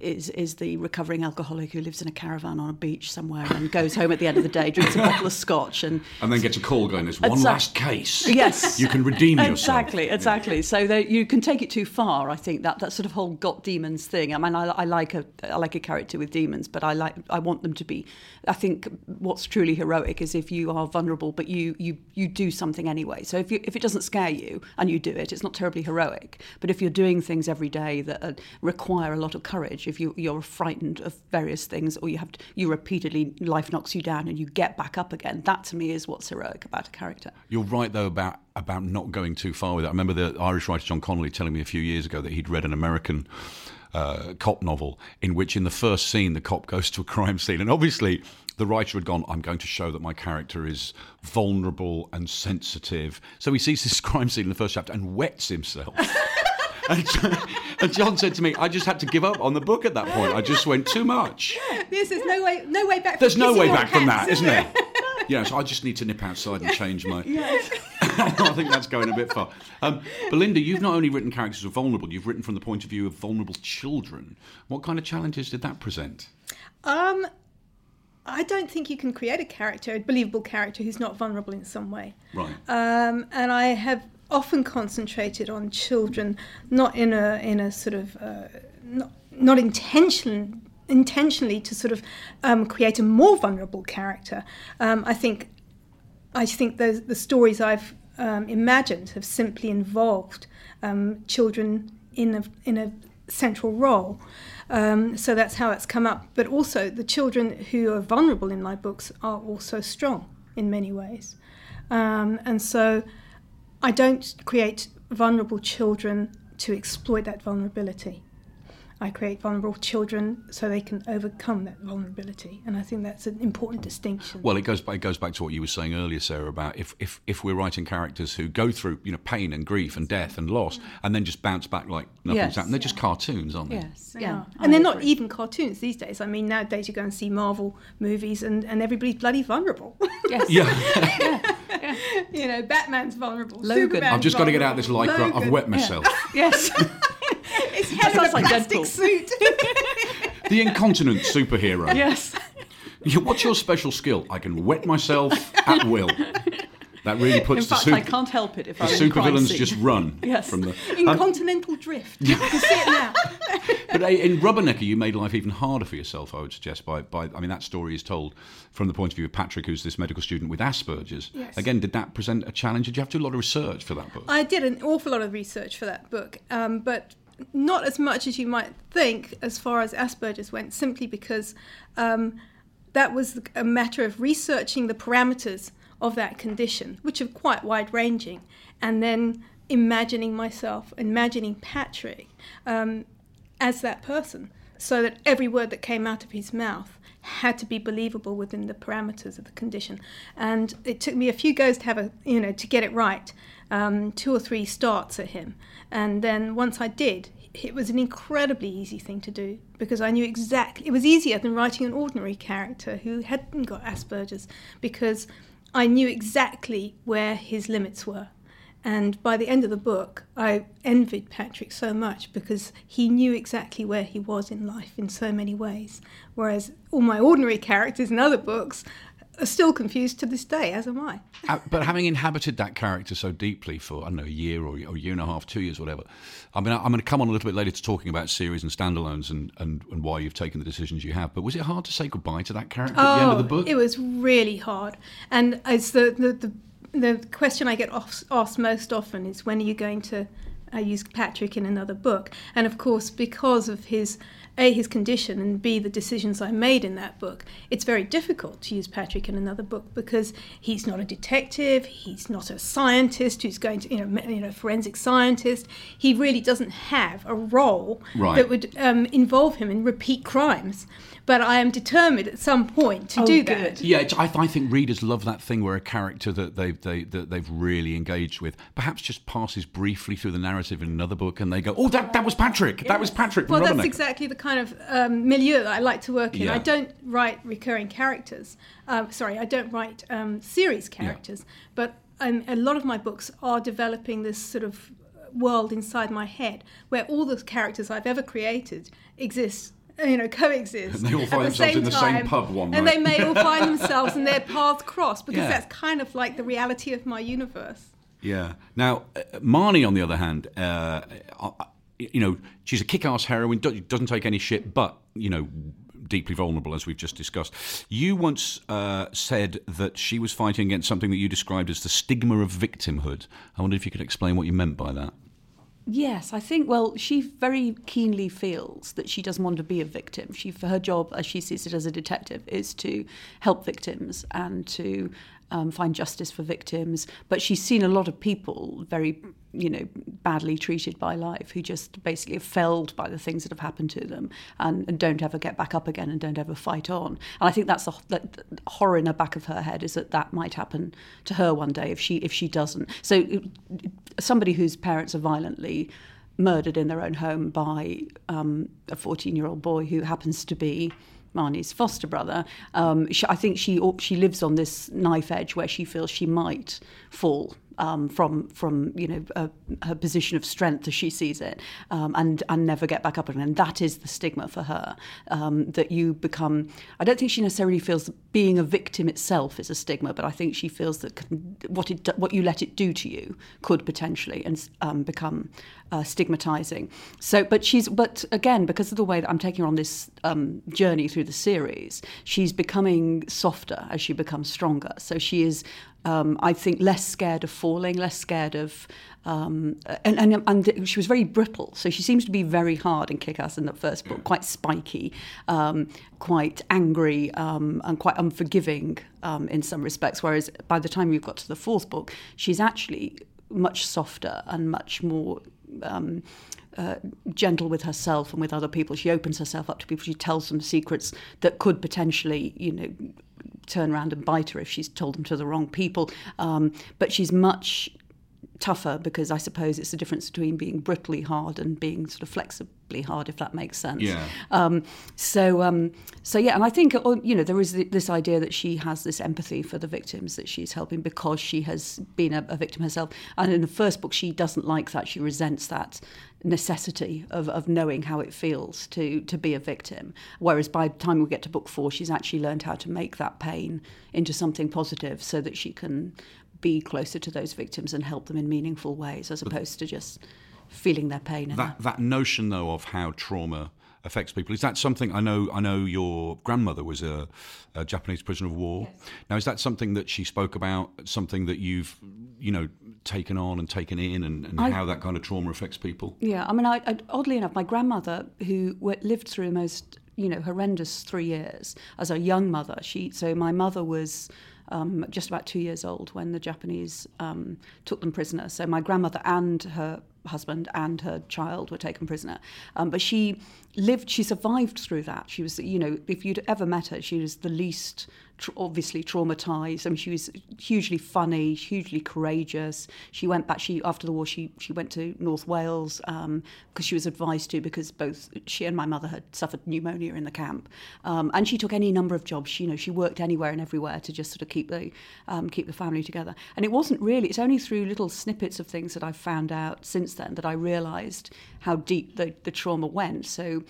is is the recovering alcoholic who lives in a caravan on a beach somewhere and goes home at the end of the day, drinks a bottle of scotch, and and then gets a call going. There's one exactly. last case. Yes, you can redeem yourself. Exactly, exactly. Yeah. So that you can take it too far. I think that that sort of whole got demons thing. I mean, I, I like a I like a character with demons, but I like I want them to be. I think what's truly heroic is if you are vulnerable, but you you you do something anyway. So if you if it doesn't scare you and you do it, it's not terribly heroic. But if you're doing things every day that uh, require a lot of courage If you, you're frightened of various things, or you have to, you repeatedly life knocks you down and you get back up again. That to me is what's heroic about a character. You're right though about about not going too far with it. I remember the Irish writer John Connolly telling me a few years ago that he'd read an American uh, cop novel in which, in the first scene, the cop goes to a crime scene, and obviously the writer had gone, I'm going to show that my character is vulnerable and sensitive. So he sees this crime scene in the first chapter and wets himself. and, and John said to me, I just had to give up on the book at that point. I just went too much. This is no way, no way back. There's no way back from that, is isn't there? Yeah, so I just need to nip outside and change my. I think that's going a bit far. Um, Belinda, you've not only written characters who are vulnerable, you've written from the point of view of vulnerable children. What kind of challenges did that present? Um, I don't think you can create a character, a believable character, who's not vulnerable in some way. Right. Um, and I have often concentrated on children, not in a in a sort of uh, not not intention intentionally to sort of um, create a more vulnerable character. Um, I think I think those the stories I've um, imagined have simply involved um, children in a in a central role. Um, so that's how it's come up. But also, the children who are vulnerable in my books are also strong in many ways. Um, and so I don't create vulnerable children to exploit that vulnerability. I create vulnerable children so they can overcome that vulnerability, and I think that's an important distinction. Well, it goes back, it goes back to what you were saying earlier, Sarah, about if, if, if we're writing characters who go through you know pain and grief and death and loss, mm. and then just bounce back like nothing's Yes. happened. They're just cartoons, aren't they? Yes, They yeah. are. I and they're not even cartoons these days. I mean, nowadays you go and see Marvel movies, and, and everybody's bloody vulnerable. Yes. Yeah, you know, Batman's vulnerable. Logan. Superman's I've just got to get out of this vulnerable. lycra. I've wet myself. Yes. It's hell in a sounds like plastic Deadpool. suit. The incontinent superhero. yes. Yeah, What's your special skill? I can wet myself at will. That really In puts the suit. In fact, I can't help it if the I'm in a crime supervillains just run Yes. from the. in Um, continental drift. You can see it now. But uh, in Rubbernecker, you made life even harder for yourself. I would suggest by, by I mean that story is told from the point of view of Patrick, who's this medical student with Asperger's. Yes. Again, did that present a challenge? Did you have to do a lot of research for that book? I did an awful lot of research for that book, um, but not as much as you might think as far as Asperger's went, simply because um, that was a matter of researching the parameters of that condition, which are quite wide ranging, and then imagining myself, imagining Patrick um, as that person, so that every word that came out of his mouth had to be believable within the parameters of the condition. And it took me a few goes to have a, you know, to get it right, um, two or three starts at him. And then once I did, it was an incredibly easy thing to do because I knew exactly, it was easier than writing an ordinary character who hadn't got Asperger's because I knew exactly where his limits were. And by the end of the book, I envied Patrick so much because he knew exactly where he was in life in so many ways. Whereas all my ordinary characters in other books still confused to this day, as am I. Uh, but having inhabited that character so deeply for I don't know a year or, or a year and a half, two years, whatever. I mean, I'm going to come on a little bit later to talking about series and standalones and, and, and why you've taken the decisions you have. But was it hard to say goodbye to that character at the end of the book? Oh, It was really hard. And it's the, the, the, the question I get asked asked most often is when are you going to uh, use Patrick in another book? And of course, because of his A, his condition, and B, the decisions I made in that book, it's very difficult to use Patrick in another book because he's not a detective, he's not a scientist who's going to, you know, you know forensic scientist. He really doesn't have a role Right. that would um, involve him in repeat crimes. But I am determined at some point to Oh, do good. that. Yeah, it's, I, I think readers love that thing where a character that they've they, that they've really engaged with perhaps just passes briefly through the narrative in another book, and they go, "Oh, that that was Patrick. That was Patrick from Well, that's Rubberneck." exactly the kind of um, milieu that I like to work in. Yeah. I don't write recurring characters. Um, sorry, I don't write um, series characters. But um, a lot of my books are developing this sort of world inside my head where all the characters I've ever created exist. You know, coexist. And they all at find the themselves same in the same time, pub one and they may all find themselves and their paths cross because Yeah. that's kind of like the reality of my universe. Yeah. Now, uh, Marnie, on the other hand, uh, uh, you know, she's a kick-ass heroine, do- doesn't take any shit, but you know, deeply vulnerable, as we've just discussed. You once uh, said that she was fighting against something that you described as the stigma of victimhood. I wonder if you could explain what you meant by that. Yes, I think. Well, she very keenly feels that she doesn't want to be a victim. She, for her job, as she sees it as a detective, is to help victims and to um, find justice for victims. But she's seen a lot of people very, you know, badly treated by life who just basically are felled by the things that have happened to them and, and don't ever get back up again and don't ever fight on. And I think that's the, the, the horror in the back of her head is that that might happen to her one day if she if she doesn't. So somebody whose parents are violently murdered in their own home by um, a 14 year old boy who happens to be Marnie's foster brother. Um, she, I think she she lives on this knife edge where she feels she might fall um, from from you know her position of strength as she sees it, um, and and never get back up again. And that is the stigma for her um, that you become. I don't think she necessarily feels that being a victim itself is a stigma, but I think she feels that what it what you let it do to you could potentially and um, become uh, stigmatizing. So, but she's but again because of the way that I'm taking her on this um, journey through the series, she's becoming softer as she becomes stronger. So she is um, I think, less scared of falling, less scared of. Um, and, and, and she was very brittle, so she seems to be very hard and kick ass in that first book, quite spiky, um, quite angry, um, and quite unforgiving um, in some respects. Whereas by the time we've got to the fourth book, she's actually much softer and much more. Um, uh, gentle with herself and with other people. She opens herself up to people. She tells them secrets that could potentially, you know, turn around and bite her if she's told them to the wrong people. Um, but she's much tougher because I suppose it's the difference between being brutally hard and being sort of flexibly hard, if that makes sense. Yeah. Um, so, um, so yeah, and I think uh, you know there is this idea that she has this empathy for the victims that she's helping because she has been a, a victim herself. And in the first book, she doesn't like that; she resents that necessity of, of knowing how it feels to to be a victim. Whereas by the time we get to book four, she's actually learned how to make that pain into something positive, so that she can be closer to those victims and help them in meaningful ways, as opposed to just feeling their pain. That that notion, though, of how trauma affects people is that something I know? I know your grandmother was a, a Japanese prisoner of war. Yes. Now, is that something that she spoke about? Something that you've you know taken on and taken in, and, and I, how that kind of trauma affects people? Yeah, I mean, I, I, oddly enough, my grandmother who lived through the most you know horrendous three years as a young mother. She so my mother was um, just about two years old when the Japanese um, took them prisoner. So my grandmother and her husband and her child were taken prisoner. Um, but she lived, she survived through that. She was, you know, if you'd ever met her, she was the least tra- obviously traumatized. I mean, she was hugely funny, hugely courageous. She went back. She after the war, she she went to North Wales because um, she was advised to because both she and my mother had suffered pneumonia in the camp, um, and she took any number of jobs. She, you know, she worked anywhere and everywhere to just sort of keep the um, keep the family together. And it wasn't really. It's only through little snippets of things that I've found out since then that I realised how deep the, the trauma went. So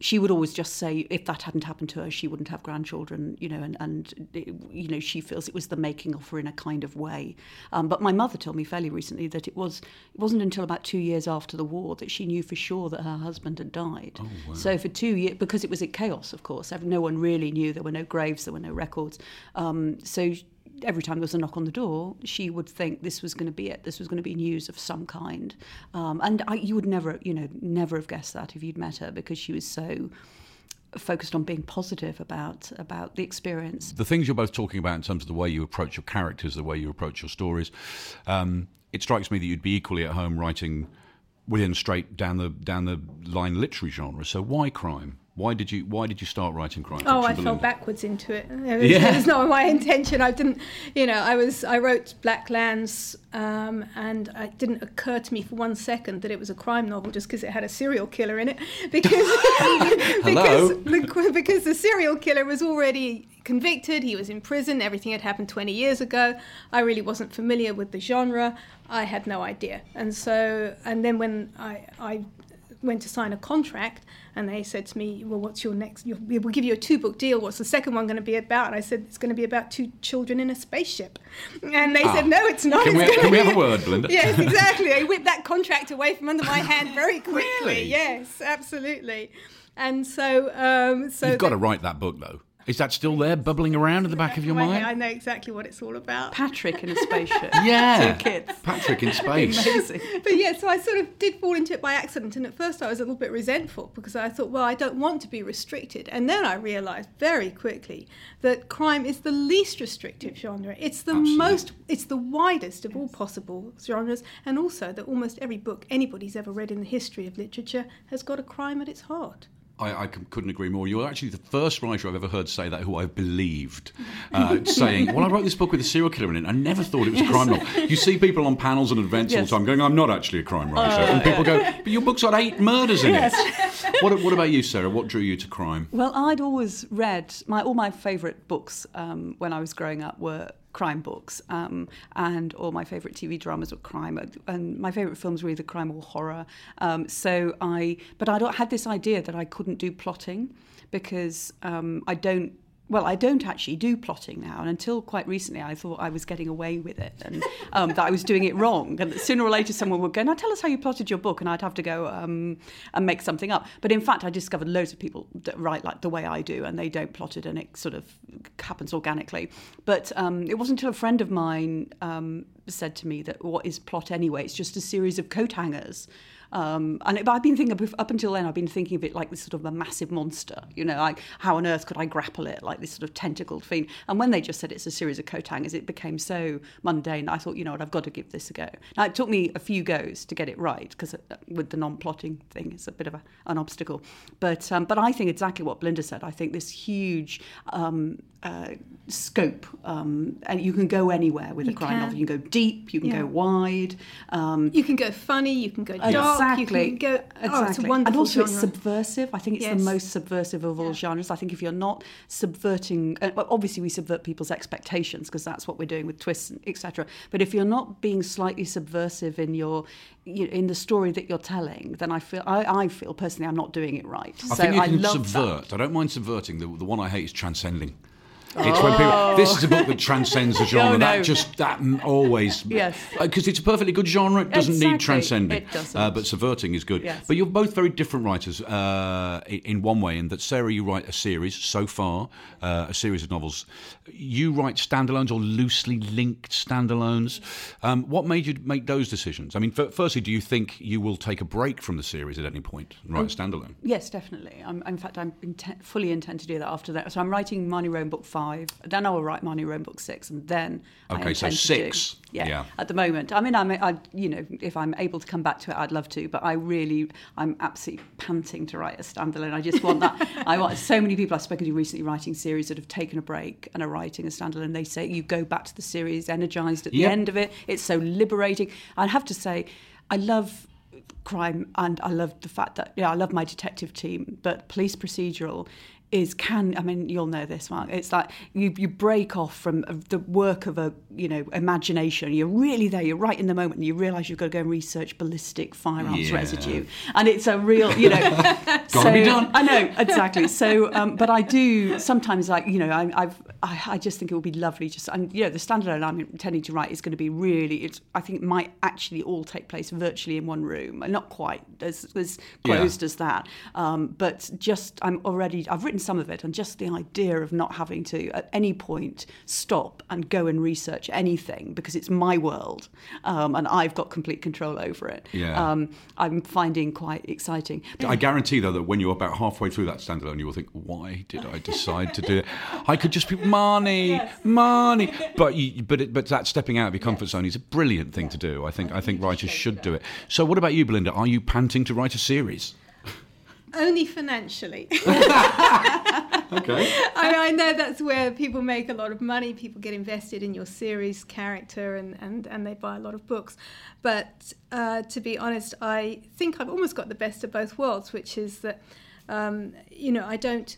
she would always just say if that hadn't happened to her she wouldn't have grandchildren you know and, and you know she feels it was the making of her in a kind of way. Um, but my mother told me fairly recently that it was it wasn't until about two years after the war that she knew for sure that her husband had died. Oh, wow. so for two years because it was in chaos of course. No one really knew. There were no graves. There were no records. Um, so every time there was a knock on the door, she would think this was going to be it. This was going to be news of some kind. Um, and I, you would never, you know, never have guessed that if you'd met her because she was so focused on being positive about about the experience. The things you're both talking about in terms of the way you approach your characters, the way you approach your stories, um, it strikes me that you'd be equally at home writing within straight down the down the line literary genre. So why crime? Why did you Why did you start writing crime oh, fiction? Oh, I fell backwards into it. It was, yeah. it was not my intention. I didn't, you know, I was I wrote Blacklands, um, and it didn't occur to me for one second that it was a crime novel just because it had a serial killer in it. Because because the, because the serial killer was already convicted. He was in prison. Everything had happened 20 years ago. I really wasn't familiar with the genre. I had no idea. And so, and then when I I went to sign a contract and they said to me, Well, what's your next? We'll give you a two book deal. What's the second one going to be about? And I said, It's going to be about two children in a spaceship. And they ah. said, No, it's not. Can, it's we, can we have a word, Belinda? yes, exactly. They whipped that contract away from under my hand very quickly. Really? Yes, absolutely. And so, um, so you've got to write that book, though. Is that still there, bubbling around in the back of your mind? I know exactly what it's all about. Patrick in a spaceship. Yeah. Two kids. Patrick in space. Amazing. but yeah, so I sort of did fall into it by accident, and at first I was a little bit resentful because I thought, well, I don't want to be restricted, and then I realised very quickly that crime is the least restrictive genre. It's the Absolutely. most, it's the widest of all possible genres, and also that almost every book anybody's ever read in the history of literature has got a crime at its heart. I, I couldn't agree more. You're actually the first writer I've ever heard say that who I've believed. Uh, saying, well, I wrote this book with a serial killer in it. I never thought it was a crime novel. You see people on panels and events all the time going, I'm not actually a crime writer. and people go, but your book's got eight murders in it. What, what about you, Sarah? What drew you to crime? Well, I'd always read my all my favourite books um, when I was growing up were crime books, um, and all my favourite TV dramas were crime, and my favourite films were either crime or horror. Um, so I, but I had this idea that I couldn't do plotting because um, I don't. Well, I don't actually do plotting now, and until quite recently, I thought I was getting away with it, and um, that I was doing it wrong. And that sooner or later, someone would go, "Now tell us how you plotted your book," and I'd have to go um, and make something up. But in fact, I discovered loads of people that write like the way I do, and they don't plot it, and it sort of happens organically. But um, it wasn't until a friend of mine um, said to me that what is plot anyway? It's just a series of coat hangers. Um, and it, I've been thinking up until then, I've been thinking of it like this sort of a massive monster. You know, like how on earth could I grapple it like this sort of tentacled thing? And when they just said it's a series of coat hangers, it became so mundane. I thought, you know what, I've got to give this a go. Now it took me a few goes to get it right because with the non-plotting thing, it's a bit of a, an obstacle. But um, but I think exactly what Belinda said. I think this huge um, uh, scope, um, and you can go anywhere with a crime can. novel. You can go deep, you can Yeah. go wide. Um, You can go funny, you can go dark, Exactly. you can go. Oh, it's a exactly. wonderful and also it's subversive. I think it's Yes. the most subversive of all genres. I think if you're not subverting, uh, obviously we subvert people's expectations because that's what we're doing with twists, etc. But if you're not being slightly subversive in your, you in the story that you're telling, then I feel I, I feel personally I'm not doing it right. I so think you I can love subvert. I don't mind subverting. The, the one I hate is transcending. It's when people. This is a book that transcends the genre. Oh, no. That just that always. Yes. Because it's a perfectly good genre. It doesn't need transcending. It doesn't. Uh, but subverting is good. Yes. But you're both very different writers uh, in, one way. In that Sarah, you write a series so far, uh, a series of novels. You write standalones or loosely linked standalones. Um, what made you make those decisions? I mean, f- firstly, do you think you will take a break from the series at any point and write a standalone? Yes, definitely. I'm, in fact, I'm intent, fully intend to do that after that. So I'm writing Marnie Rome book five, then I will write Marnie Rome book six, and then I Okay, so intend to six. Yeah, Yeah. At the moment, I mean, I'm, I, you know, if I'm able to come back to it, I'd love to. But I really, I'm absolutely panting to write a standalone. I just want that. I want so many people I've spoken to recently writing series that have taken a break and are writing a standalone. They say you go back to the series energized at the end of it. It's so liberating. I have to say, I love crime and I love the fact that yeah I love my detective team but police procedural is can I mean you'll know this Mark it's like you you break off from the work of a you know imagination you're really there you're right in the moment and you realize you've got to go and research ballistic firearms Yeah. residue and it's a real you know Gotta be done. I know exactly so um, but I do sometimes like you know I, I've I, I just think it would be lovely just and you know the standalone I'm intending to write is going to be really it's I think it might actually all take place virtually in one room not quite as as Yeah. closed as that um, but just I'm already I've written some of it and just the idea of not having to at any point stop and go and research anything because it's my world um, and I've got complete control over it Yeah. um, I'm finding quite exciting I guarantee, though, that when you're about halfway through that standalone, you will think, "Why did I decide to do it? I could just be money, money." But you, but it, but that stepping out of your comfort zone is a brilliant thing to do. I think I think writers should do it. So, what about you, Belinda? Are you panting to write a series? Only financially. Okay. I, I know that's where people make a lot of money. People get invested in your series character and, and, and they buy a lot of books. But uh, to be honest, I think I've almost got the best of both worlds, which is that, um, you know, I don't.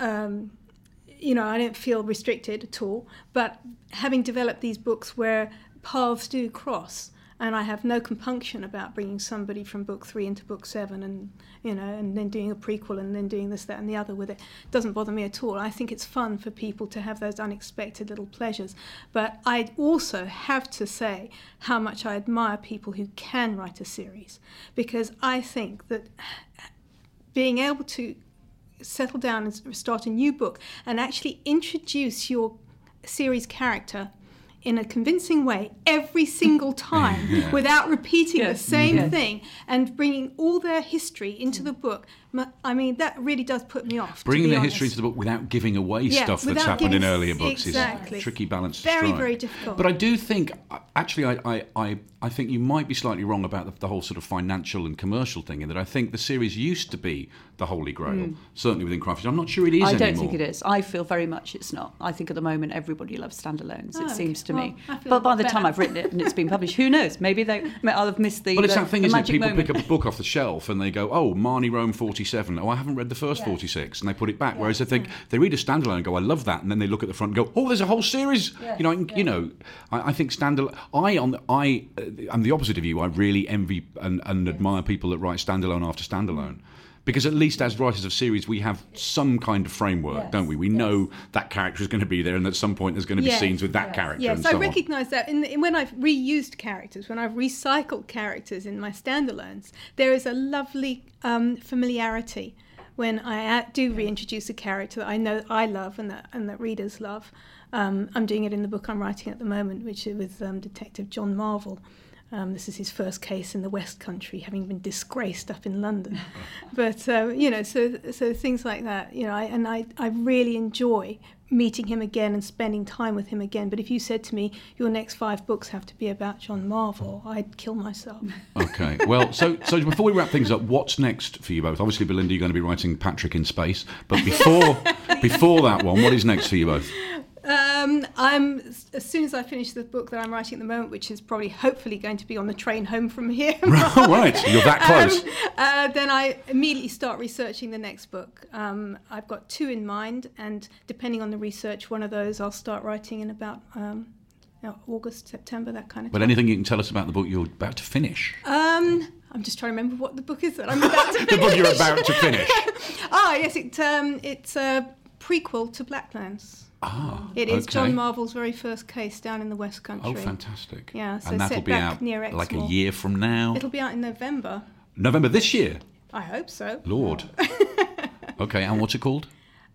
Um, you know, I don't feel restricted at all. But having developed these books where paths do cross, and I have no compunction about bringing somebody from book three into book seven, and you know, and then doing a prequel, and then doing this, that, and the other with it, doesn't bother me at all. I think it's fun for people to have those unexpected little pleasures. But I also have to say how much I admire people who can write a series, because I think that being able to settle down and start a new book and actually introduce your series character in a convincing way every single time without repeating Yes. the same Yes. thing and bringing all their history into the book. M- I mean, that really does put me off. Bringing the honest. history into the book without giving away Yeah, stuff that's happened in earlier books exactly. is a tricky balance to Very, strike. very difficult. But I do think, uh, actually, I, I, I, I think you might be slightly wrong about the, the whole sort of financial and commercial thing, in that I think the series used to be the holy grail, hmm. certainly within Crime Fiction. I'm not sure it is. I don't anymore. think it is. I feel very much it's not. I think at the moment everybody loves standalones. Oh, it ah, seems okay. to me. Well, I feel But by lot the time. I've written it and it's been published, who knows? Maybe they. I'll have missed the. But it's the, that thing, the isn't it? People moment. pick up a book off the shelf and they go, "Oh, Marnie Rome 47. Oh, I haven't read the first 46," and they put it back. Whereas I think they read a standalone and go, "I love that," and then they look at the front and go, "Oh, there's a whole series." you know, I- you know. I, I think standalone. I on the, I uh, I'm the opposite of you. I really envy and, and admire people that write standalone after standalone. Because at least as writers of series, we have some kind of framework, don't we? We know that character is going to be there, and at some point there's going to be Yes, scenes with that character. Yes, and I so on. recognise that. In, in when I've reused characters, when I've recycled characters in my standalones, there is a lovely um, familiarity when I do reintroduce a character that I know I love and that and that readers love. Um, I'm doing it in the book I'm writing at the moment, which is with um, Detective John Marvel. Um, this is his first case in the West Country, having been disgraced up in London. but uh, you know, so so things like that. You know, I, and I I really enjoy meeting him again and spending time with him again. But if you said to me, your next five books have to be about John Marvel, I'd kill myself. Okay. Well, so so before we wrap things up, what's next for you both? Obviously, Belinda, you're going to be writing Patrick in Space, but before before that one, what is next for you both? Um, I'm as soon as I finish the book that I'm writing at the moment, which is probably hopefully going to be on the train home from here. right, you're that close. Um, uh, then I immediately start researching the next book. Um, I've got two in mind, and depending on the research, one of those I'll start writing in about um, August, September, that kind of thing. but time. anything you can tell us about the book you're about to finish? Um, I'm just trying to remember what the book is that I'm about to the finish. book you're about to finish. Ah, yes, it, um, it's a prequel to Blacklands. Ah, It is okay. John Marvel's very first case down in the West Country. Oh, fantastic! Yeah, so and that'll be out near Exmoor. like a year from now, It'll be out in November. November this year. I hope so. Lord. okay, and what's it called?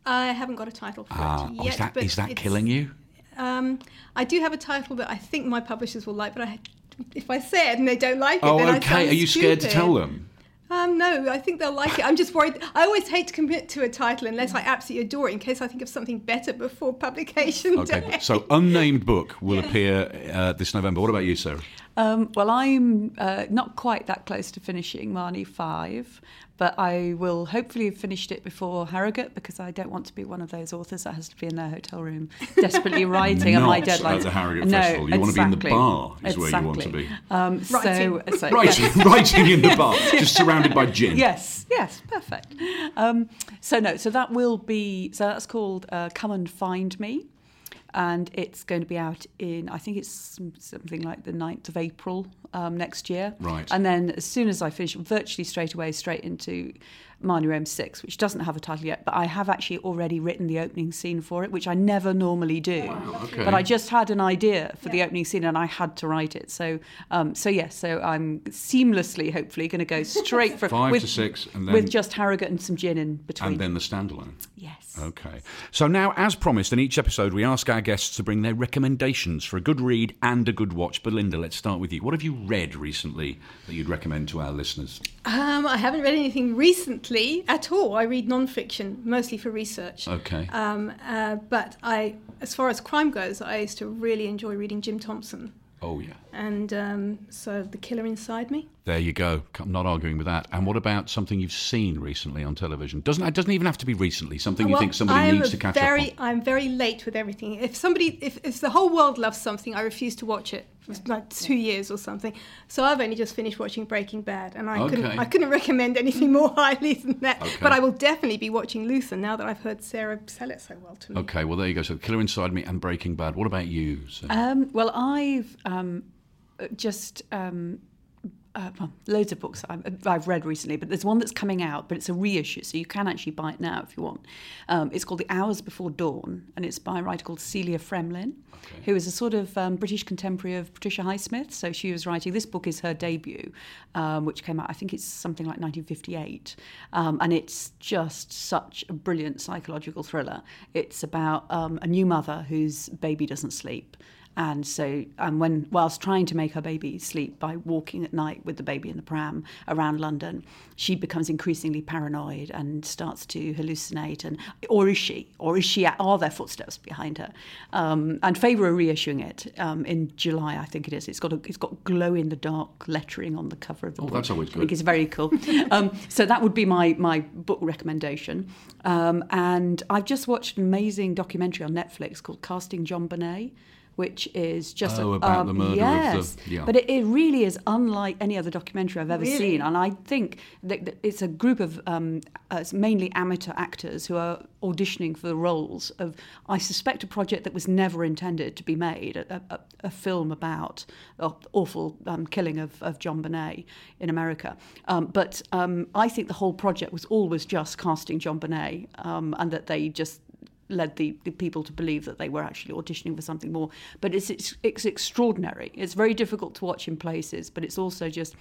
I haven't got a title for Ah, it oh, is that is that killing you? Um, I do have a title that I think my publishers will like, but I, if I say it and they don't like it, Oh, then I okay. Are you scared to tell them? Um, no, I think they'll like it. I'm just worried. I always hate to commit to a title unless I absolutely adore it, in case I think of something better before publication Okay, day. so unnamed book will appear uh, this November. What about you, Sarah? Um, well, I'm uh, not quite that close to finishing Marnie 5, but I will hopefully have finished it before Harrogate because I don't want to be one of those authors that has to be in their hotel room desperately writing at my Not at the Harrogate no, Festival. You want to be in the bar, is where you want to be. Um, so, Writing. so, Writing, yes. writing in the bar, just surrounded by gin. Yes, yes, perfect. Um, so no, so that will be so that's called uh, Come and Find Me, and it's going to be out in I think it's something like the 9th of April um, next year. Right. And then as soon as I finish, virtually straight away, straight into Marnie Rome 6, which doesn't have a title yet, but I have actually already written the opening scene for it, which I never normally do. okay. But I just had an idea for the opening scene and I had to write it. So, um, so yes, so I'm seamlessly, hopefully, going to go straight for Five with, to six, and then with just Harrogate and some gin in between. and then the standalone. yes. Okay. So now, as promised, in each episode, we ask our guests to bring their recommendations for a good read and a good watch. Belinda, let's start with you. What have you read recently that you'd recommend to our listeners? Um, I haven't read anything recently at all. I read non-fiction mostly for research. Okay. Um, uh, but I, as far as crime goes, I used to really enjoy reading Jim Thompson, Oh, yeah. and um, so The Killer Inside Me. There you go. I'm not arguing with that. And what about something you've seen recently on television? Doesn't it doesn't even have to be recently. Something you think somebody I'm needs to catch very, up on. I'm very late with everything. If somebody, if, if the whole world loves something, I refuse to watch it for like two years or something. So I've only just finished watching Breaking Bad, and I Okay. couldn't, I couldn't recommend anything more highly than that. Okay. But I will definitely be watching Luther now that I've heard Sarah sell it so well to me. Okay, well there you go. So Killer Inside Me and Breaking Bad. What about you? Um, well, I've um, just um, uh, well, loads of books I've, I've, read recently, but there's one that's coming out, but it's a reissue, so you can actually buy it now if you want. Um, it's called The Hours Before Dawn, and it's by a writer called Celia Fremlin, okay. who is a sort of um, British contemporary of Patricia Highsmith. So she was writing, this book is her debut, um, which came out, I think it's something like 1958, um, and it's just such a brilliant psychological thriller. It's about um, a new mother whose baby doesn't sleep and so, um, when whilst trying to make her baby sleep by walking at night with the baby in the pram around London, she becomes increasingly paranoid and starts to hallucinate. And or is she? Or is she? Are there footsteps behind her? Um, and Faber are reissuing it um, in July, I think it is. It's got a, it's got glow in the dark lettering on the cover of the oh, book. that's always good. I think it's very cool. Um, so that would be my my book recommendation. Um, and I've just watched an amazing documentary on Netflix called Casting JonBenet which is just oh, a, about um, the murder yes, of the, yeah. but it, it, really is unlike any other documentary I've ever really? seen, and I think that, that it's a group of um, uh, mainly amateur actors who are auditioning for the roles of, I suspect, a project that was never intended to be made, a, a, a film about the awful um, killing of, of JonBenet in America. Um, but um, I think the whole project was always just casting JonBenet, um, and that they just led the, the, people to believe that they were actually auditioning for something more. But it's, it's, it's extraordinary. It's very difficult to watch in places, but it's also just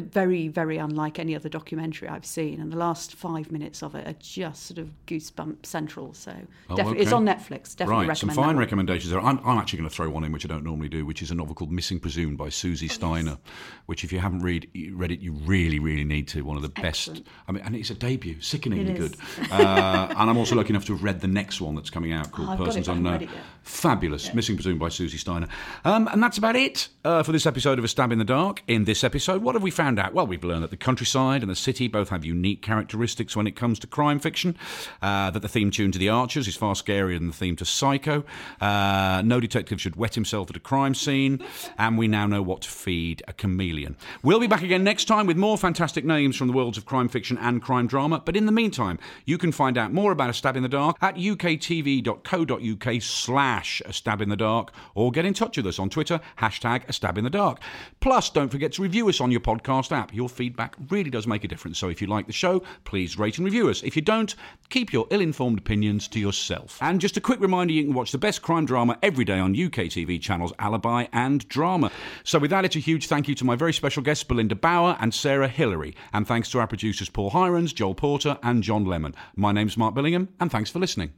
very, very unlike any other documentary I've seen. And the last five minutes of it are just sort of goosebump central. So oh, definitely, okay. it's on Netflix. Definitely right, some fine recommendations there. I'm, I'm actually going to throw one in which I don't normally do, which is a novel called Missing Presumed by Susie oh, Steiner, yes. which if you haven't read read it, you really, really need to. One of the Excellent. best. I mean, and it's a debut, sickeningly good. uh, and I'm also lucky enough to have read the next one that's coming out called oh, Persons Unknown. Fabulous, yeah. Missing Presumed by Susie Steiner. Um, and that's about it uh, for this episode of A Stab in the Dark. In this episode, what have we found out? Well, we've learned that the countryside and the city both have unique characteristics when it comes to crime fiction, uh, that the theme tune to The Archers is far scarier than the theme to Psycho, uh, no detective should wet himself at a crime scene, and we now know what to feed a chameleon. We'll be back again next time with more fantastic names from the worlds of crime fiction and crime drama, but in the meantime, you can find out more about A Stab in the Dark at uktv.co.uk slash A Stab in the Dark, or get in touch with us on Twitter, hashtag A Stab in the Dark. Plus, don't forget to review us on your podcast app. Your feedback really does make a difference. So if you like the show, please rate and review us. If you don't, keep your ill informed opinions to yourself. And just a quick reminder you can watch the best crime drama every day on UKTV channels Alibi and Drama. So with that, it's a huge thank you to my very special guests, Belinda Bauer and Sarah Hilary. And thanks to our producers, Paul Hirons, Joel Porter, and John Lemon. My name's Mark Billingham, and thanks for listening.